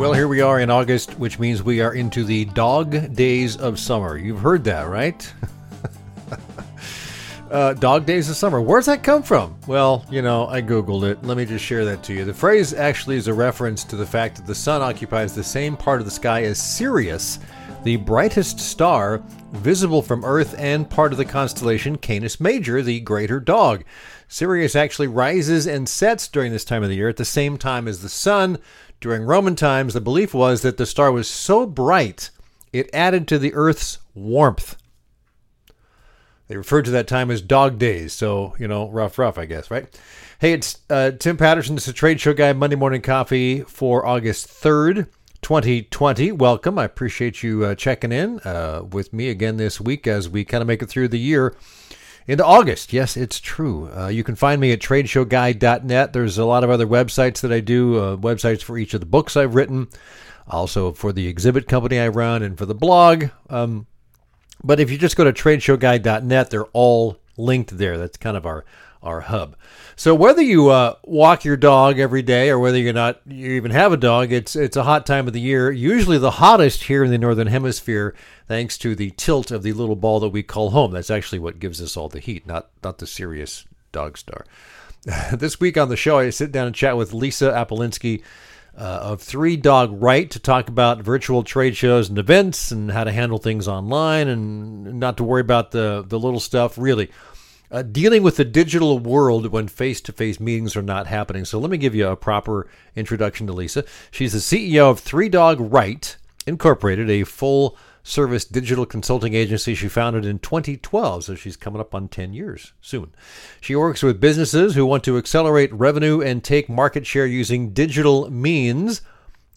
Well, here we are in August, which means we are into the dog days of summer. You've heard that, right? uh, dog days of summer. Where's that come from? Well, you know, I Googled it. Let me just share that to you. The phrase actually is a reference to the fact that the sun occupies the same part of the sky as Sirius, the brightest star visible from Earth and part of the constellation Canis Major, the greater dog. Sirius actually rises and sets during this time of the year at the same time as the sun. During Roman times, the belief was that the star was so bright it added to the Earth's warmth. They referred to that time as dog days, so, you know, rough, rough, I guess, right? Hey, it's uh, Tim Patterson. This is a Trade Show Guy Monday Morning Coffee for August 3rd, 2020. Welcome. I appreciate you uh, checking in uh, with me again this week as we kind of make it through the year into August. Yes, it's true. Uh, you can find me at tradeshowguy.net. There's a lot of other websites that I do, uh, websites for each of the books I've written, also for the exhibit company I run, and for the blog. Um, but if you just go to tradeshowguy.net, they're all linked there. That's kind of our our hub. So whether you uh, walk your dog every day or whether you're not you even have a dog, it's it's a hot time of the year. Usually the hottest here in the northern hemisphere, thanks to the tilt of the little ball that we call home. That's actually what gives us all the heat, not not the Sirius dog star. this week on the show, I sit down and chat with Lisa Apolinski. Uh, of Three Dog Write to talk about virtual trade shows and events and how to handle things online and not to worry about the the little stuff. Really, uh, dealing with the digital world when face to face meetings are not happening. So let me give you a proper introduction to Lisa. She's the CEO of Three Dog Write Incorporated, a full service digital consulting agency she founded in 2012. So she's coming up on 10 years soon. She works with businesses who want to accelerate revenue and take market share using digital means.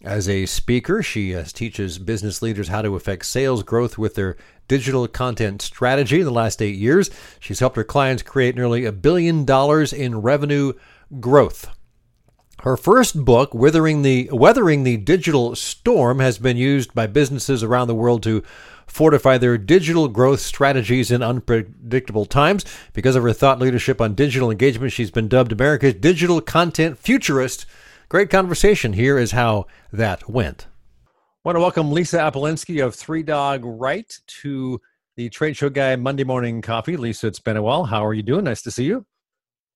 As a speaker, she uh, teaches business leaders how to affect sales growth with their digital content strategy in the last eight years. She's helped her clients create nearly a billion dollars in revenue growth. Her first book, Withering the, Weathering the Digital Storm, has been used by businesses around the world to fortify their digital growth strategies in unpredictable times. Because of her thought leadership on digital engagement, she's been dubbed America's digital content futurist. Great conversation. Here is how that went. I want to welcome Lisa Apolinski of Three Dog Write to the Trade Show Guy Monday Morning Coffee. Lisa, it's been a while. How are you doing? Nice to see you.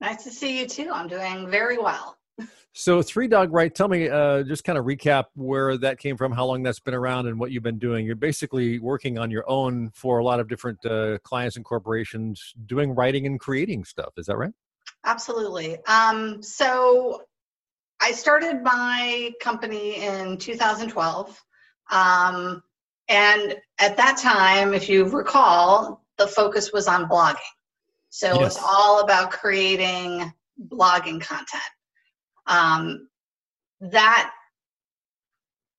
Nice to see you too. I'm doing very well. So, Three Dog Write, tell me, uh, just kind of recap where that came from, how long that's been around, and what you've been doing. You're basically working on your own for a lot of different uh, clients and corporations, doing writing and creating stuff. Is that right? Absolutely. Um, so, I started my company in 2012. Um, and at that time, if you recall, the focus was on blogging. So yes. was all about creating blogging content. Um, that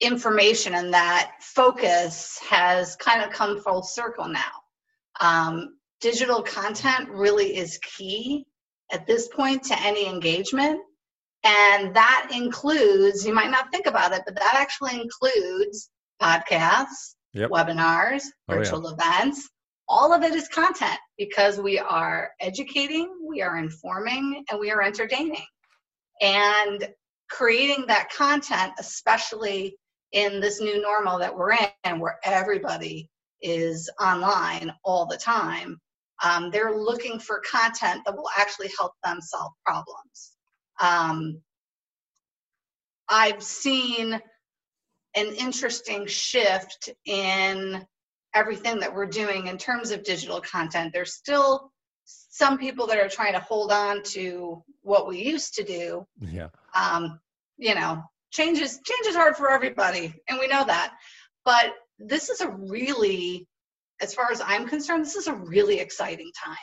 information and that focus has kind of come full circle now. Um, digital content really is key at this point to any engagement. And that includes, you might not think about it, but that actually includes podcasts, yep. webinars, virtual oh, yeah. events. All of it is content because we are educating, we are informing, and we are entertaining. And creating that content, especially in this new normal that we're in, where everybody is online all the time, um, they're looking for content that will actually help them solve problems. Um, I've seen an interesting shift in everything that we're doing in terms of digital content. There's still some people that are trying to hold on to what we used to do. Yeah. Um, you know, change is change is hard for everybody, and we know that. But this is a really, as far as I'm concerned, this is a really exciting time.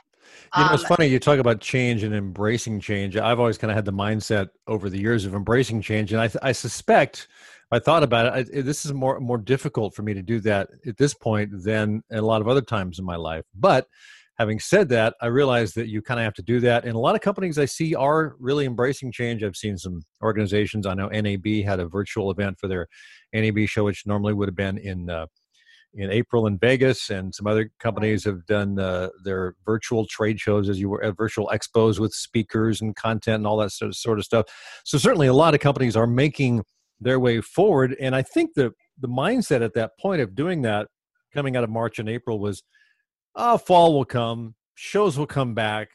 You know, it's um, funny you talk about change and embracing change. I've always kind of had the mindset over the years of embracing change, and I, I suspect, I thought about it, I, this is more more difficult for me to do that at this point than a lot of other times in my life. But having said that, I realize that you kind of have to do that, and a lot of companies I see are really embracing change. I've seen some organizations. I know NAB had a virtual event for their NAB show, which normally would have been in. Uh, in April in Vegas, and some other companies have done uh, their virtual trade shows, as you were, uh, virtual expos with speakers and content and all that sort of, sort of stuff. So certainly, a lot of companies are making their way forward. And I think the the mindset at that point of doing that, coming out of March and April, was, oh, fall will come, shows will come back,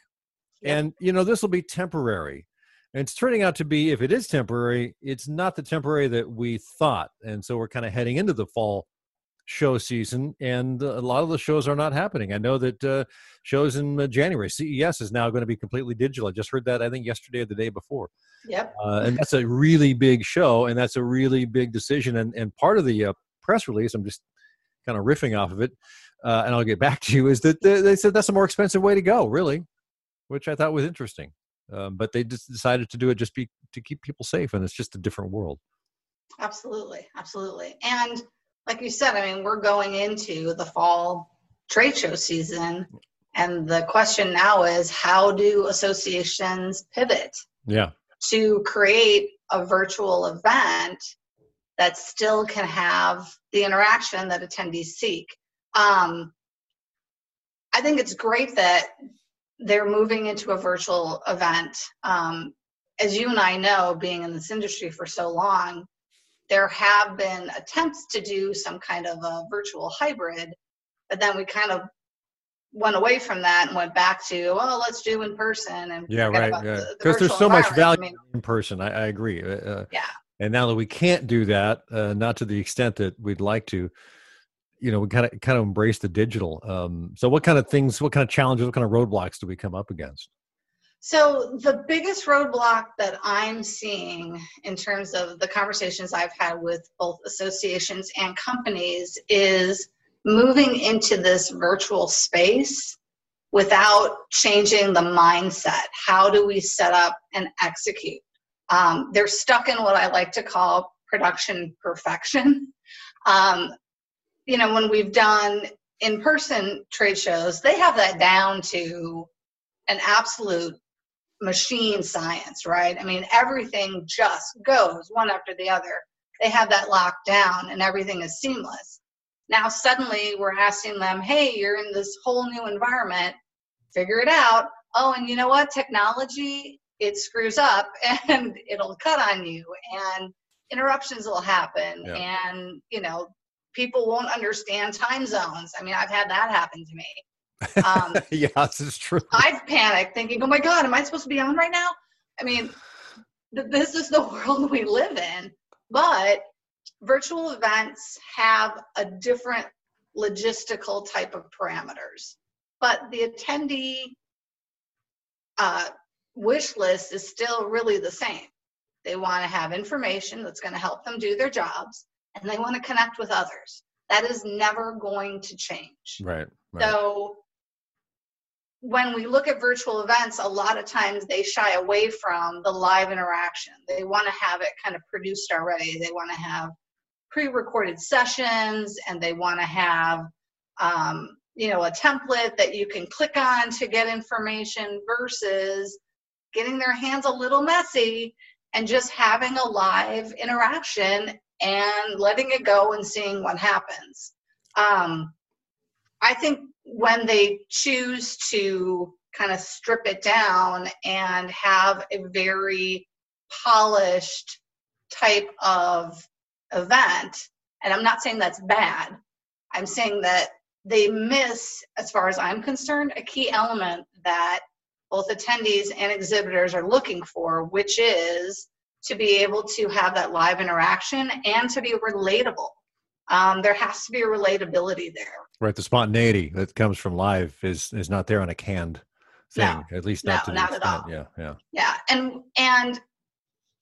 and you know this will be temporary. And it's turning out to be, if it is temporary, it's not the temporary that we thought. And so we're kind of heading into the fall show season, and a lot of the shows are not happening. I know that uh, shows in uh, January, CES is now going to be completely digital. I just heard that I think yesterday or the day before. Yep. Uh, and that's a really big show, and that's a really big decision. And and part of the uh, press release, I'm just kind of riffing off of it, uh, and I'll get back to you. Is that they, they, said that's a more expensive way to go, really, which I thought was interesting. Um, but they just decided to do it just be to keep people safe, and it's just a different world. Absolutely, absolutely, and like you said, I mean, we're going into the fall trade show season. And the question now is how do associations pivot? Yeah. To create a virtual event that still can have the interaction that attendees seek. Um, I think it's great that they're moving into a virtual event. Um, as you and I know, being in this industry for so long, there have been attempts to do some kind of a virtual hybrid, but then we kind of went away from that and went back to oh let's do in person and yeah right yeah because the there's so much value I mean, in person I, I agree uh, uh, yeah. and now that we can't do that uh, not to the extent that we'd like to you know we kind of kind of embrace the digital um, so what kind of things what kind of challenges what kind of roadblocks do we come up against so, the biggest roadblock that I'm seeing in terms of the conversations I've had with both associations and companies is moving into this virtual space without changing the mindset. How do we set up and execute? Um, they're stuck in what I like to call production perfection. Um, you know, when we've done in person trade shows, they have that down to an absolute machine science, right? I mean, everything just goes one after the other. They have that locked down and everything is seamless. Now, suddenly we're asking them, hey, you're in this whole new environment, figure it out. Oh, and you know what? Technology, it screws up and it'll cut on you and interruptions will happen yeah. and, you know, people won't understand time zones. I mean, I've had that happen to me. Um, yeah, this is true. I've panicked thinking, oh my God, am I supposed to be on right now? I mean, th- this is the world we live in. But virtual events have a different logistical type of parameters. But the attendee uh, wish list is still really the same. They want to have information that's going to help them do their jobs, and they want to connect with others. That is never going to change. Right. right. So when we look at virtual events, a lot of times they shy away from the live interaction. They want to have it kind of produced already. They want to have pre-recorded sessions, and they want to have, um, you know, a template that you can click on to get information versus getting their hands a little messy and just having a live interaction and letting it go and seeing what happens. Um, I think when they choose to kind of strip it down and have a very polished type of event, and I'm not saying that's bad, I'm saying that they miss, as far as I'm concerned, a key element that both attendees and exhibitors are looking for, which is to be able to have that live interaction and to be relatable um, there has to be a relatability there. Right, the spontaneity that comes from live is is not there on a canned thing. No, at least not no, to not at all. Yeah, yeah, yeah. And and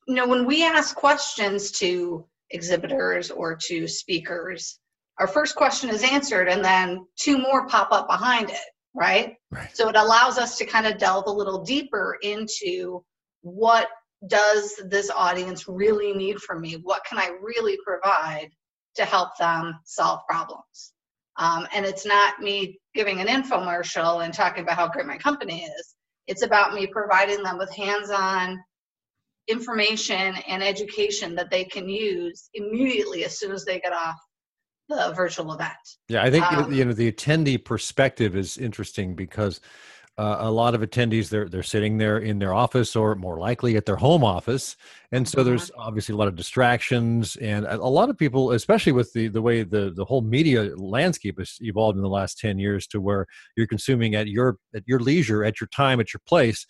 you know when we ask questions to exhibitors or to speakers, our first question is answered, and then two more pop up behind it. Right. Right. So it allows us to kind of delve a little deeper into what does this audience really need from me? What can I really provide to help them solve problems. Um, and it's not me giving an infomercial and talking about how great my company is. It's about me providing them with hands on information and education that they can use immediately as soon as they get off the virtual event. Yeah, I think um, you know the attendee perspective is interesting because uh, a lot of attendees they're they're sitting there in their office or more likely at their home office and so there's mm-hmm. obviously a lot of distractions and a, a, lot of people especially with the the way the the whole media landscape has evolved in the last 10 years to where you're consuming at your at your leisure at your time at your place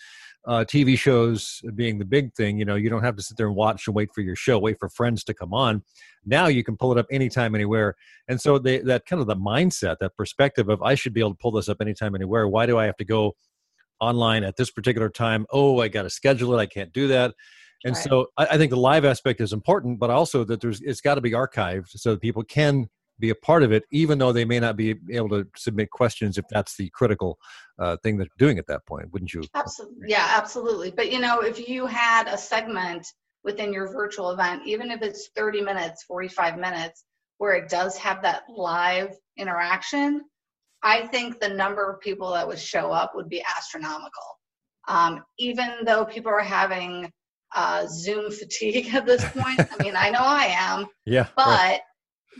uh, TV shows being the big thing, you know, you don't have to sit there and watch and wait for your show, wait for friends to come on. Now you can pull it up anytime, anywhere. And so they, that kind of the mindset, that perspective of I should be able to pull this up anytime, anywhere. Why do I have to go online at this particular time? Oh, I got to schedule it. I can't do that. And right. so I, I, think the live aspect is important, but also that there's it's got to be archived so that people can be a part of it, even though they may not be able to submit questions if that's the critical uh, thing they're doing at that point. Wouldn't you? Absolutely. Yeah, absolutely. But you know, if you had a segment within your virtual event, even if it's 30 minutes, 45 minutes, where it does have that live interaction, I think the number of people that would show up would be astronomical. Um, even though people are having uh, Zoom fatigue at this point, I mean, I know I am. Yeah. But right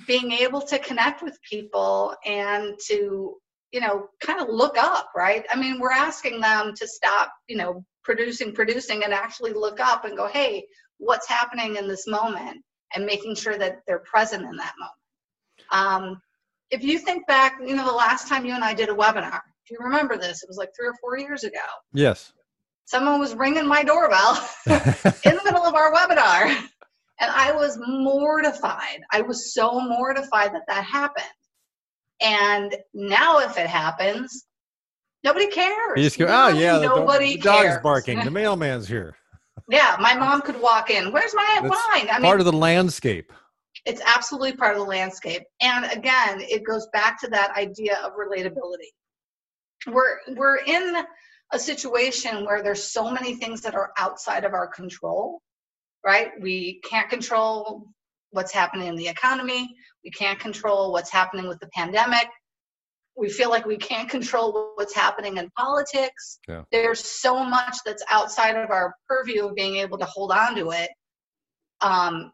being able to connect with people and to you know kind of look up right? I mean we're asking them to stop you know producing producing and actually look up and go hey what's happening in this moment? and making sure that they're present in that moment. Um, if you think back you know the last time you and i did a webinar if you remember this it was like three or four years ago. Yes. Someone was ringing my doorbell in the middle of our webinar and I was mortified. I was so mortified that that happened. And now, if it happens, nobody cares. You just go, oh, yeah, nobody the, the dog's barking. The mailman's here. yeah, my mom could walk in. Where's my That's wine? I mean, part of the landscape. It's absolutely part of the landscape. And again, it goes back to that idea of relatability. We're we're in a situation where there's so many things that are outside of our control right? We can't control what's happening in the economy. We can't control what's happening with the pandemic. We feel like we can't control what's happening in politics. Yeah. There's so much that's outside of our purview of being able to hold on to it. Um,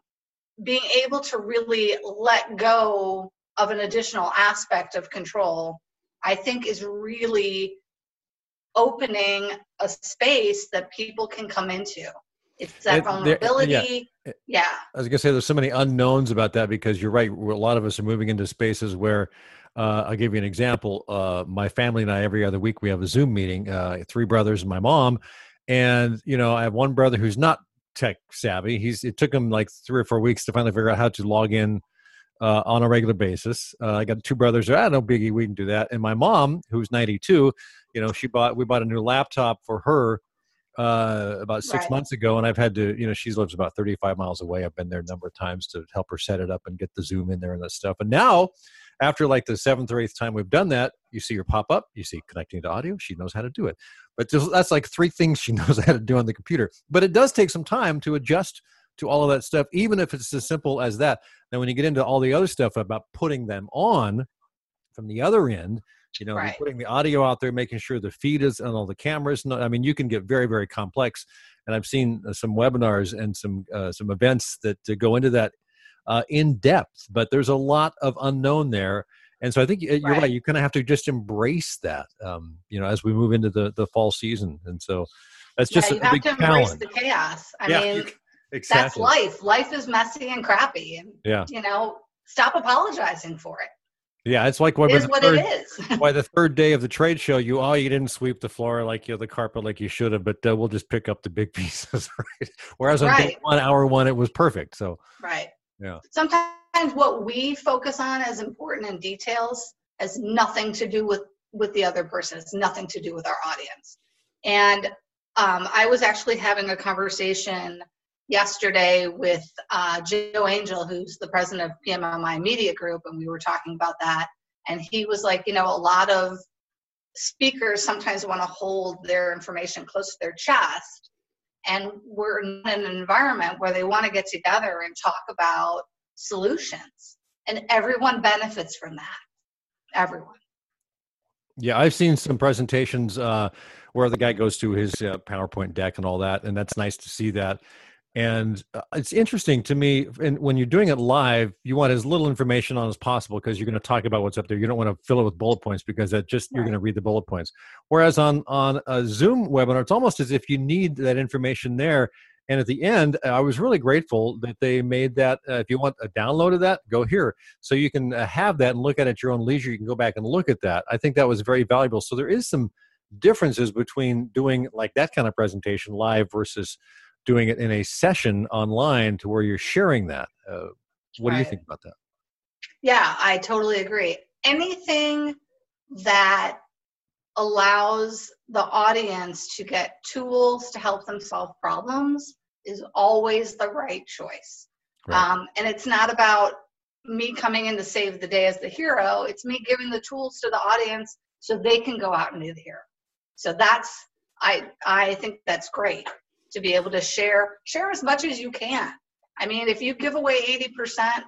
being able to really let go of an additional aspect of control, I think, is really opening a space that people can come into. It's that vulnerability. Yeah. yeah. I was gonna say there's so many unknowns about that because you're right. A lot of us are moving into spaces where uh, I'll give you an example. Uh, my family and I, every other week, we have a Zoom meeting. Uh, three brothers and my mom, and you know, I have one brother who's not tech savvy. He's it took him like three or four weeks to finally figure out how to log in uh, on a regular basis. Uh, I got two brothers. Ah, no biggie, we can do that. And my mom, who's 92, you know, she bought we bought a new laptop for her uh, about six right. months ago, and I've had to, you know, she lives about 35 miles away. I've been there a number of times to help her set it up and get the Zoom in there and that stuff. And now, after like the seventh or eighth time we've done that, you see her pop up, you see connecting to audio, she knows how to do it. But just, that's like three things she knows how to do on the computer. But it does take some time to adjust to all of that stuff, even if it's as simple as that. Now, when you get into all the other stuff about putting them on from the other end, you know right. putting the audio out there making sure the feed is on all the cameras i mean you can get very very complex and i've seen uh, some webinars and some uh, some events that go into that uh, in depth but there's a lot of unknown there and so i think you're right, right. you kind of have to just embrace that um, you know as we move into the the fall season and so that's just yeah, you a, a big to embrace the chaos i yeah, mean exactly. that's life life is messy and crappy and yeah you know stop apologizing for it yeah, it's like what, it is what third, it is. by the third day of the trade show, you oh you didn't sweep the floor like you know, the carpet like you should have, but uh, we'll just pick up the big pieces, right? Whereas on right. one hour one, it was perfect. So right, yeah. Sometimes what we focus on as important in details has nothing to do with with the other person. It's nothing to do with our audience. And um, I was actually having a conversation yesterday with uh, Joe Angel, who's the president of PMMI Media Group, and we were talking about that. And he was like, you know, a lot of speakers sometimes want to hold their information close to their chest. And we're in an environment where they want to get together and talk about solutions. And everyone benefits from that. Everyone. Yeah, I've seen some presentations uh, where the guy goes to his uh, PowerPoint deck and all that, and that's nice to see that And uh, it's interesting to me, and when you're doing it live, you want as little information on as possible because you're going to talk about what's up there. You don't want to fill it with bullet points because that just you're going to read the bullet points. Whereas on on a Zoom webinar, it's almost as if you need that information there. And at the end, I was really grateful that they made that. Uh, if you want a download of that, go here. So you can uh, have that and look at it at your own leisure. You can go back and look at that. I think that was very valuable. So there is some differences between doing like that kind of presentation live versus doing it in a session online to where you're sharing that. Uh, what right. do you think about that? Yeah, I totally agree. Anything that allows the audience to get tools to help them solve problems is always the right choice. Right. Um, and it's not about me coming in to save the day as the hero, it's me giving the tools to the audience so they can go out and do the hero. So that's I I think that's great to be able to share share as much as you can. I mean, if you give away 80%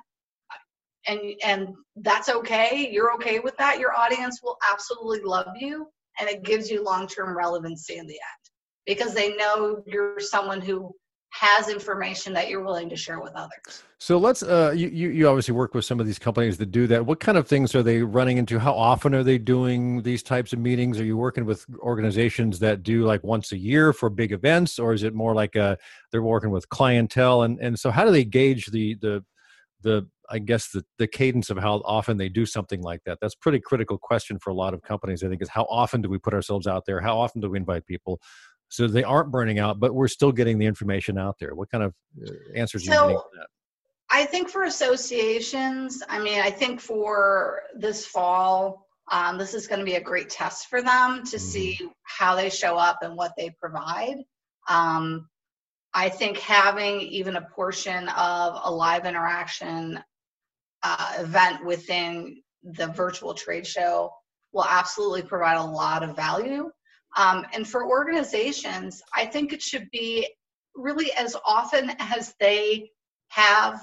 and and that's okay, you're okay with that, your audience will absolutely love you and it gives you long-term relevancy in the end because they know you're someone who has information that you're willing to share with others. So let's uh, you, you obviously work with some of these companies that do that. What kind of things are they running into? How often are they doing these types of meetings? Are you working with organizations that do like once a year for big events, or is it more like a, they're working with clientele? And and so how do they gauge the the the I guess the the cadence of how often they do something like that? That's pretty critical question for a lot of companies. I think is how often do we put ourselves out there? How often do we invite people? So they aren't burning out, but we're still getting the information out there. What kind of uh, answers so, are you getting? I think for associations, I mean, I think for this fall, um, this is going to be a great test for them to mm-hmm. see how they show up and what they provide. Um, I think having even a portion of a live interaction uh, event within the virtual trade show will absolutely provide a lot of value. Um, and for organizations, I think it should be really as often as they have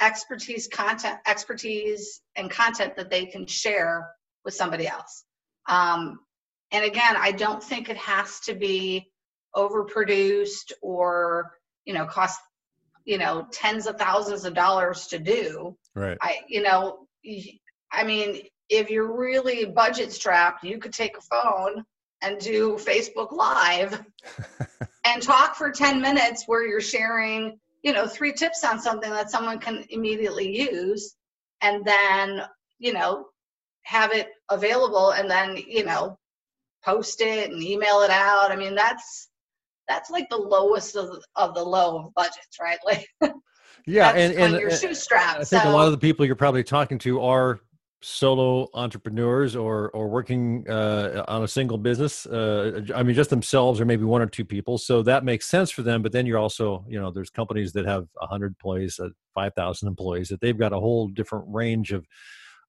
expertise, content, expertise, and content that they can share with somebody else. Um, and again, I don't think it has to be overproduced or you know cost you know tens of thousands of dollars to do. Right. I you know I mean if you're really budget strapped, you could take a phone and do Facebook Live and talk for 10 minutes where you're sharing, you know, three tips on something that someone can immediately use and then, you know, have it available and then, you know, post it and email it out. I mean, that's that's like the lowest of, of the low of budgets, right? Like yeah, and, and your uh, shoestrap. I think so, a lot of the people you're probably talking to are solo entrepreneurs or or working uh, on a single business uh, i mean just themselves or maybe one or two people. So that makes sense for them but then you're also you know there's companies that have 100 employees uh, 5000 employees that they've got a whole different range of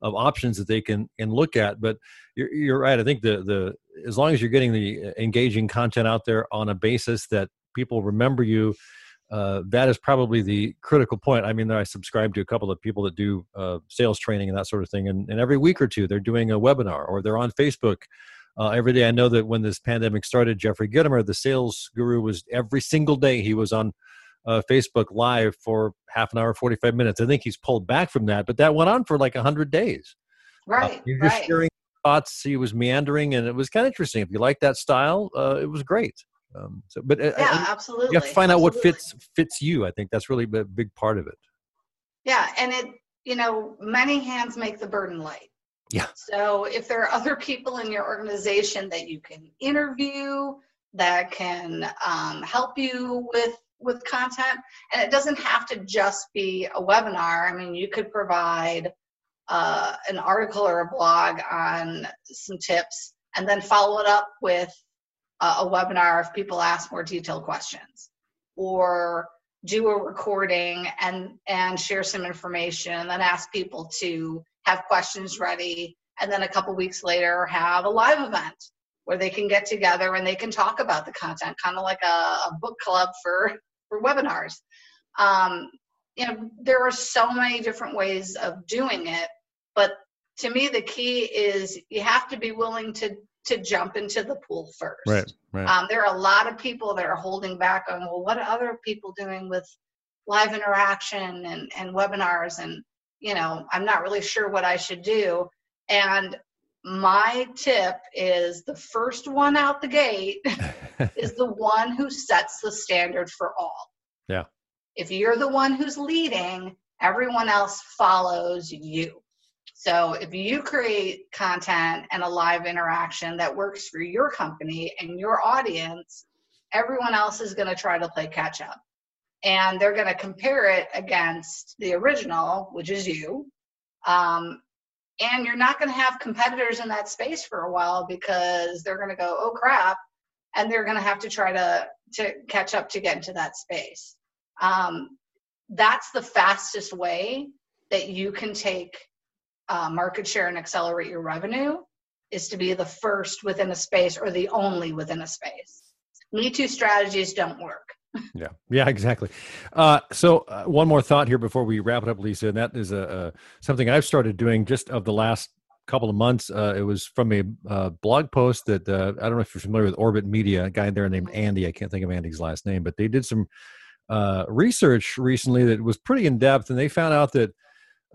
of options that they can can look at. But you're, you're right. I think the the as long as you're getting the uh, engaging content out there on a basis that people remember you uh, that is probably the critical point. I mean, I subscribe to a couple of people that do uh, sales training and that sort of thing, and, and, every week or two they're doing a webinar or they're on Facebook uh, every day. I know that when this pandemic started, Jeffrey Gitomer, the sales guru, was every single day he was on uh, Facebook Live for half an hour, forty five minutes. I think he's pulled back from that, but that went on for like hundred days. Uh, right. You're just right. sharing thoughts. He was meandering, and it was kind of interesting. If you like that style, it was great. Um, so, but uh, yeah, absolutely. You have to find absolutely. out what fits fits you. I think that's really a big part of it. Yeah, and it you know many hands make the burden light. Yeah. So if there are other people in your organization that you can interview that can um, help you with with content, and it doesn't have to just be a webinar. I mean, you could provide uh, an article or a blog on some tips, and then follow it up with a webinar if people ask more detailed questions or do a recording and and share some information and then ask people to have questions ready and then a couple weeks later have a live event where they can get together and they can talk about the content kind of like a, a, book club for for webinars. Um, you know there are so many different ways of doing it but to me the key is you have to be willing to to jump into the pool first. Right, right. Um, there are a lot of people that are holding back on, well, what are other people doing with live interaction and, and webinars? And, you know, I'm not really sure what I should do. And my tip is the first one out the gate is the one who sets the standard for all. Yeah. If you're the one who's leading, everyone else follows you. So if you create content and a live interaction that works for your company and your audience, everyone else is going to try to play catch up. And they're going to compare it against the original, which is you. Um, and you're not going to have competitors in that space for a while because they're going to go, oh crap, and they're going to have to try to to catch up to get into that space. Um, that's the fastest way that you can take uh, market share and accelerate your revenue is to be the first within a space or the only within a space. Me too strategies don't work. yeah, yeah, exactly. Uh, so uh, one more thought here before we wrap it up, Lisa, and that is a, a something I've started doing just of the last couple of months. Uh, it was from a uh, blog post that uh, I don't know if you're familiar with Orbit Media, a guy there named Andy. I can't think of Andy's last name, but they did some uh, research recently that was pretty in depth, and they found out that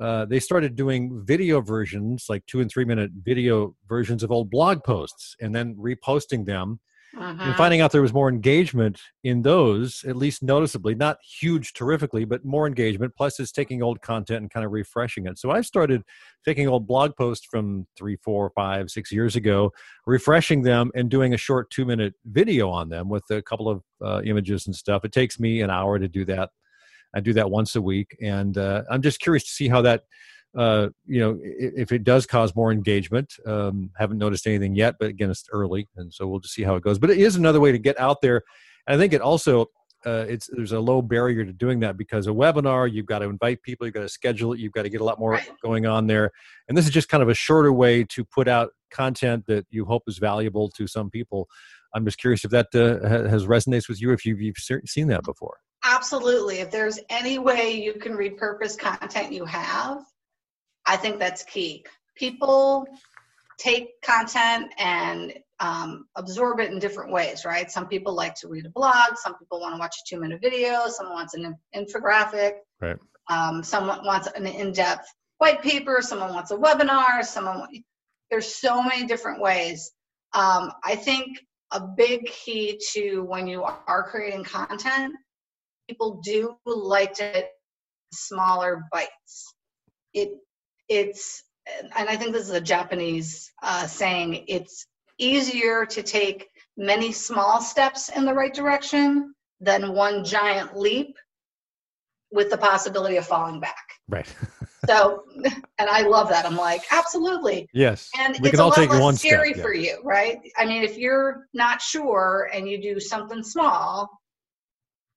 uh, they started doing video versions, like two and three minute video versions of old blog posts, and then reposting them uh-huh. and finding out there was more engagement in those, at least noticeably, not huge terrifically, but more engagement. Plus, it's taking old content and kind of refreshing it. So I've started taking old blog posts from three, four, five, six years ago, refreshing them and doing a short two minute video on them with a couple of uh, images and stuff. It takes me an hour to do that. I do that once a week, and uh, I'm just curious to see how that uh, you know, if it does cause more engagement, um, haven't noticed anything yet, but again, it's early, and so we'll just see how it goes. But it is another way to get out there. And I think it also uh, it's there's a low barrier to doing that because a webinar you've got to invite people, you've got to schedule it, you've got to get a lot more going on there. And this is just kind of a shorter way to put out content that you hope is valuable to some people. I'm just curious if that uh, has resonates with you, if you've, you've seen that before. Absolutely. If there's any way you can repurpose content you have I think that's key. People take content and um, absorb it in different ways, right? Some people like to read a blog, some people want to watch a two minute video, someone wants an infographic, right. um, someone wants an in depth white paper, someone wants a webinar, someone, there's so many different ways. Um, I think a big key to when you are creating content, people do like to smaller bites. It it's and I think this is a Japanese uh, saying, it's easier to take many small steps in the right direction than one giant leap with the possibility of falling back. Right. so, and I love that. I'm like, absolutely. Yes. And we it's can all a lot take less one scary step, yeah. for you, right? I mean, if you're not sure and you do something small,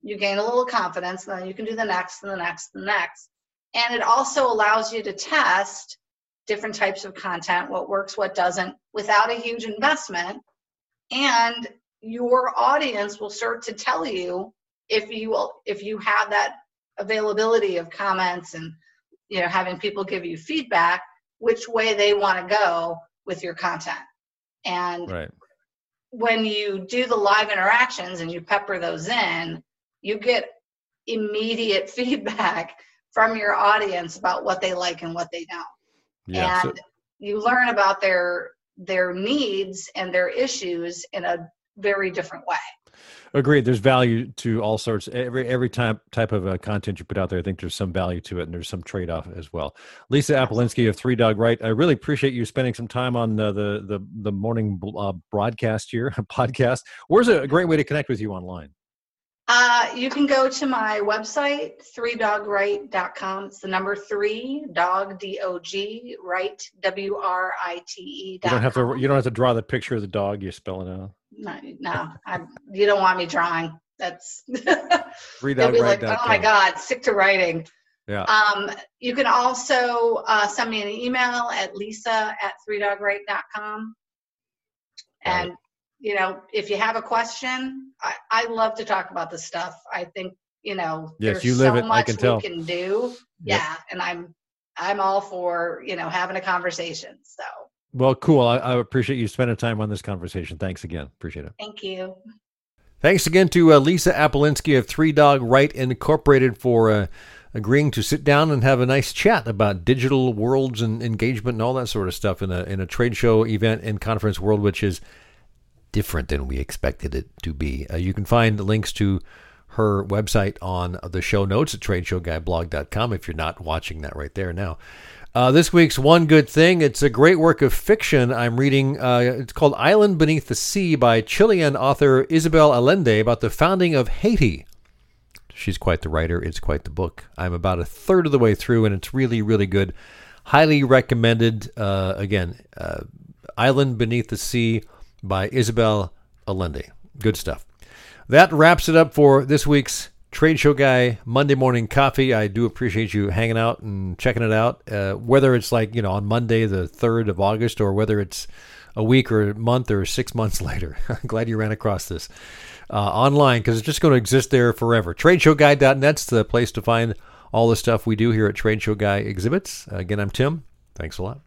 you gain a little confidence, and then you can do the next and the next and the next. And it also allows you to test different types of content, what works, what doesn't, without a huge investment. And your audience will start to tell you if you will if you have that availability of comments and you know having people give you feedback which way they want to go with your content and right. when you do the live interactions and you pepper those in you get immediate feedback from your audience about what they like and what they don't. Yeah, and so- you learn about their their needs and their issues in a very different way. Agreed. There's value to all sorts. Every every type type of uh, content you put out there, I think there's some value to it, and there's some trade off as well. Lisa Apolinski of Three Dog Write. I really appreciate you spending some time on uh, the the the morning uh, broadcast here podcast. Where's a great way to connect with you online? Uh, you can go to my website, threedogwrite.com. It's the number three, dog, D-O-G, right, W-R-I-T-E. You don't have to. You don't have to draw the picture of the dog. You spell it out. No, no, I, you don't want me drawing. That's threedogwrite.com. like, oh my god, sick to writing. Yeah. Um, you can also uh, send me an email at lisa at threedogwrite.com. And you know, if you have a question, I, I love to talk about this stuff. I think, you know, yes, there's you live so it. much I can tell. we can do. Yep. Yeah. And I'm, I'm all for, you know, having a conversation. So Well, cool. I, I, appreciate you spending time on this conversation. Thanks again. Appreciate it. Thank you. Thanks again to uh, Lisa Apolinski of Three Dog Write Incorporated for uh, agreeing to sit down and have a nice chat about digital worlds and engagement and all that sort of stuff in a in a trade show event and conference world, which is different than we expected it to be. Uh, you can find links to her website on the show notes at tradeshowguyblog.com if you're not watching that right there now. Uh, this week's One Good Thing, it's a great work of fiction I'm reading. Uh, it's called Island Beneath the Sea by Chilean author Isabel Allende about the founding of Haiti. She's quite the writer. It's quite the book. I'm about a third of the way through, and it's really, really good. Highly recommended. Uh, again, uh, Island Beneath the Sea by Isabel Allende. Good stuff. That wraps it up for this week's Trade Show Guy Monday Morning Coffee. I do appreciate you hanging out and checking it out. Uh, whether it's like, you know, on Monday, the 3rd of August, or whether it's a week or a month or six months later. Glad you ran across this uh, online because it's just going to exist there forever. TradeShowGuy.net's the place to find all the stuff we do here at Trade Show Guy Exhibits. again, I'm Tim. Thanks a lot.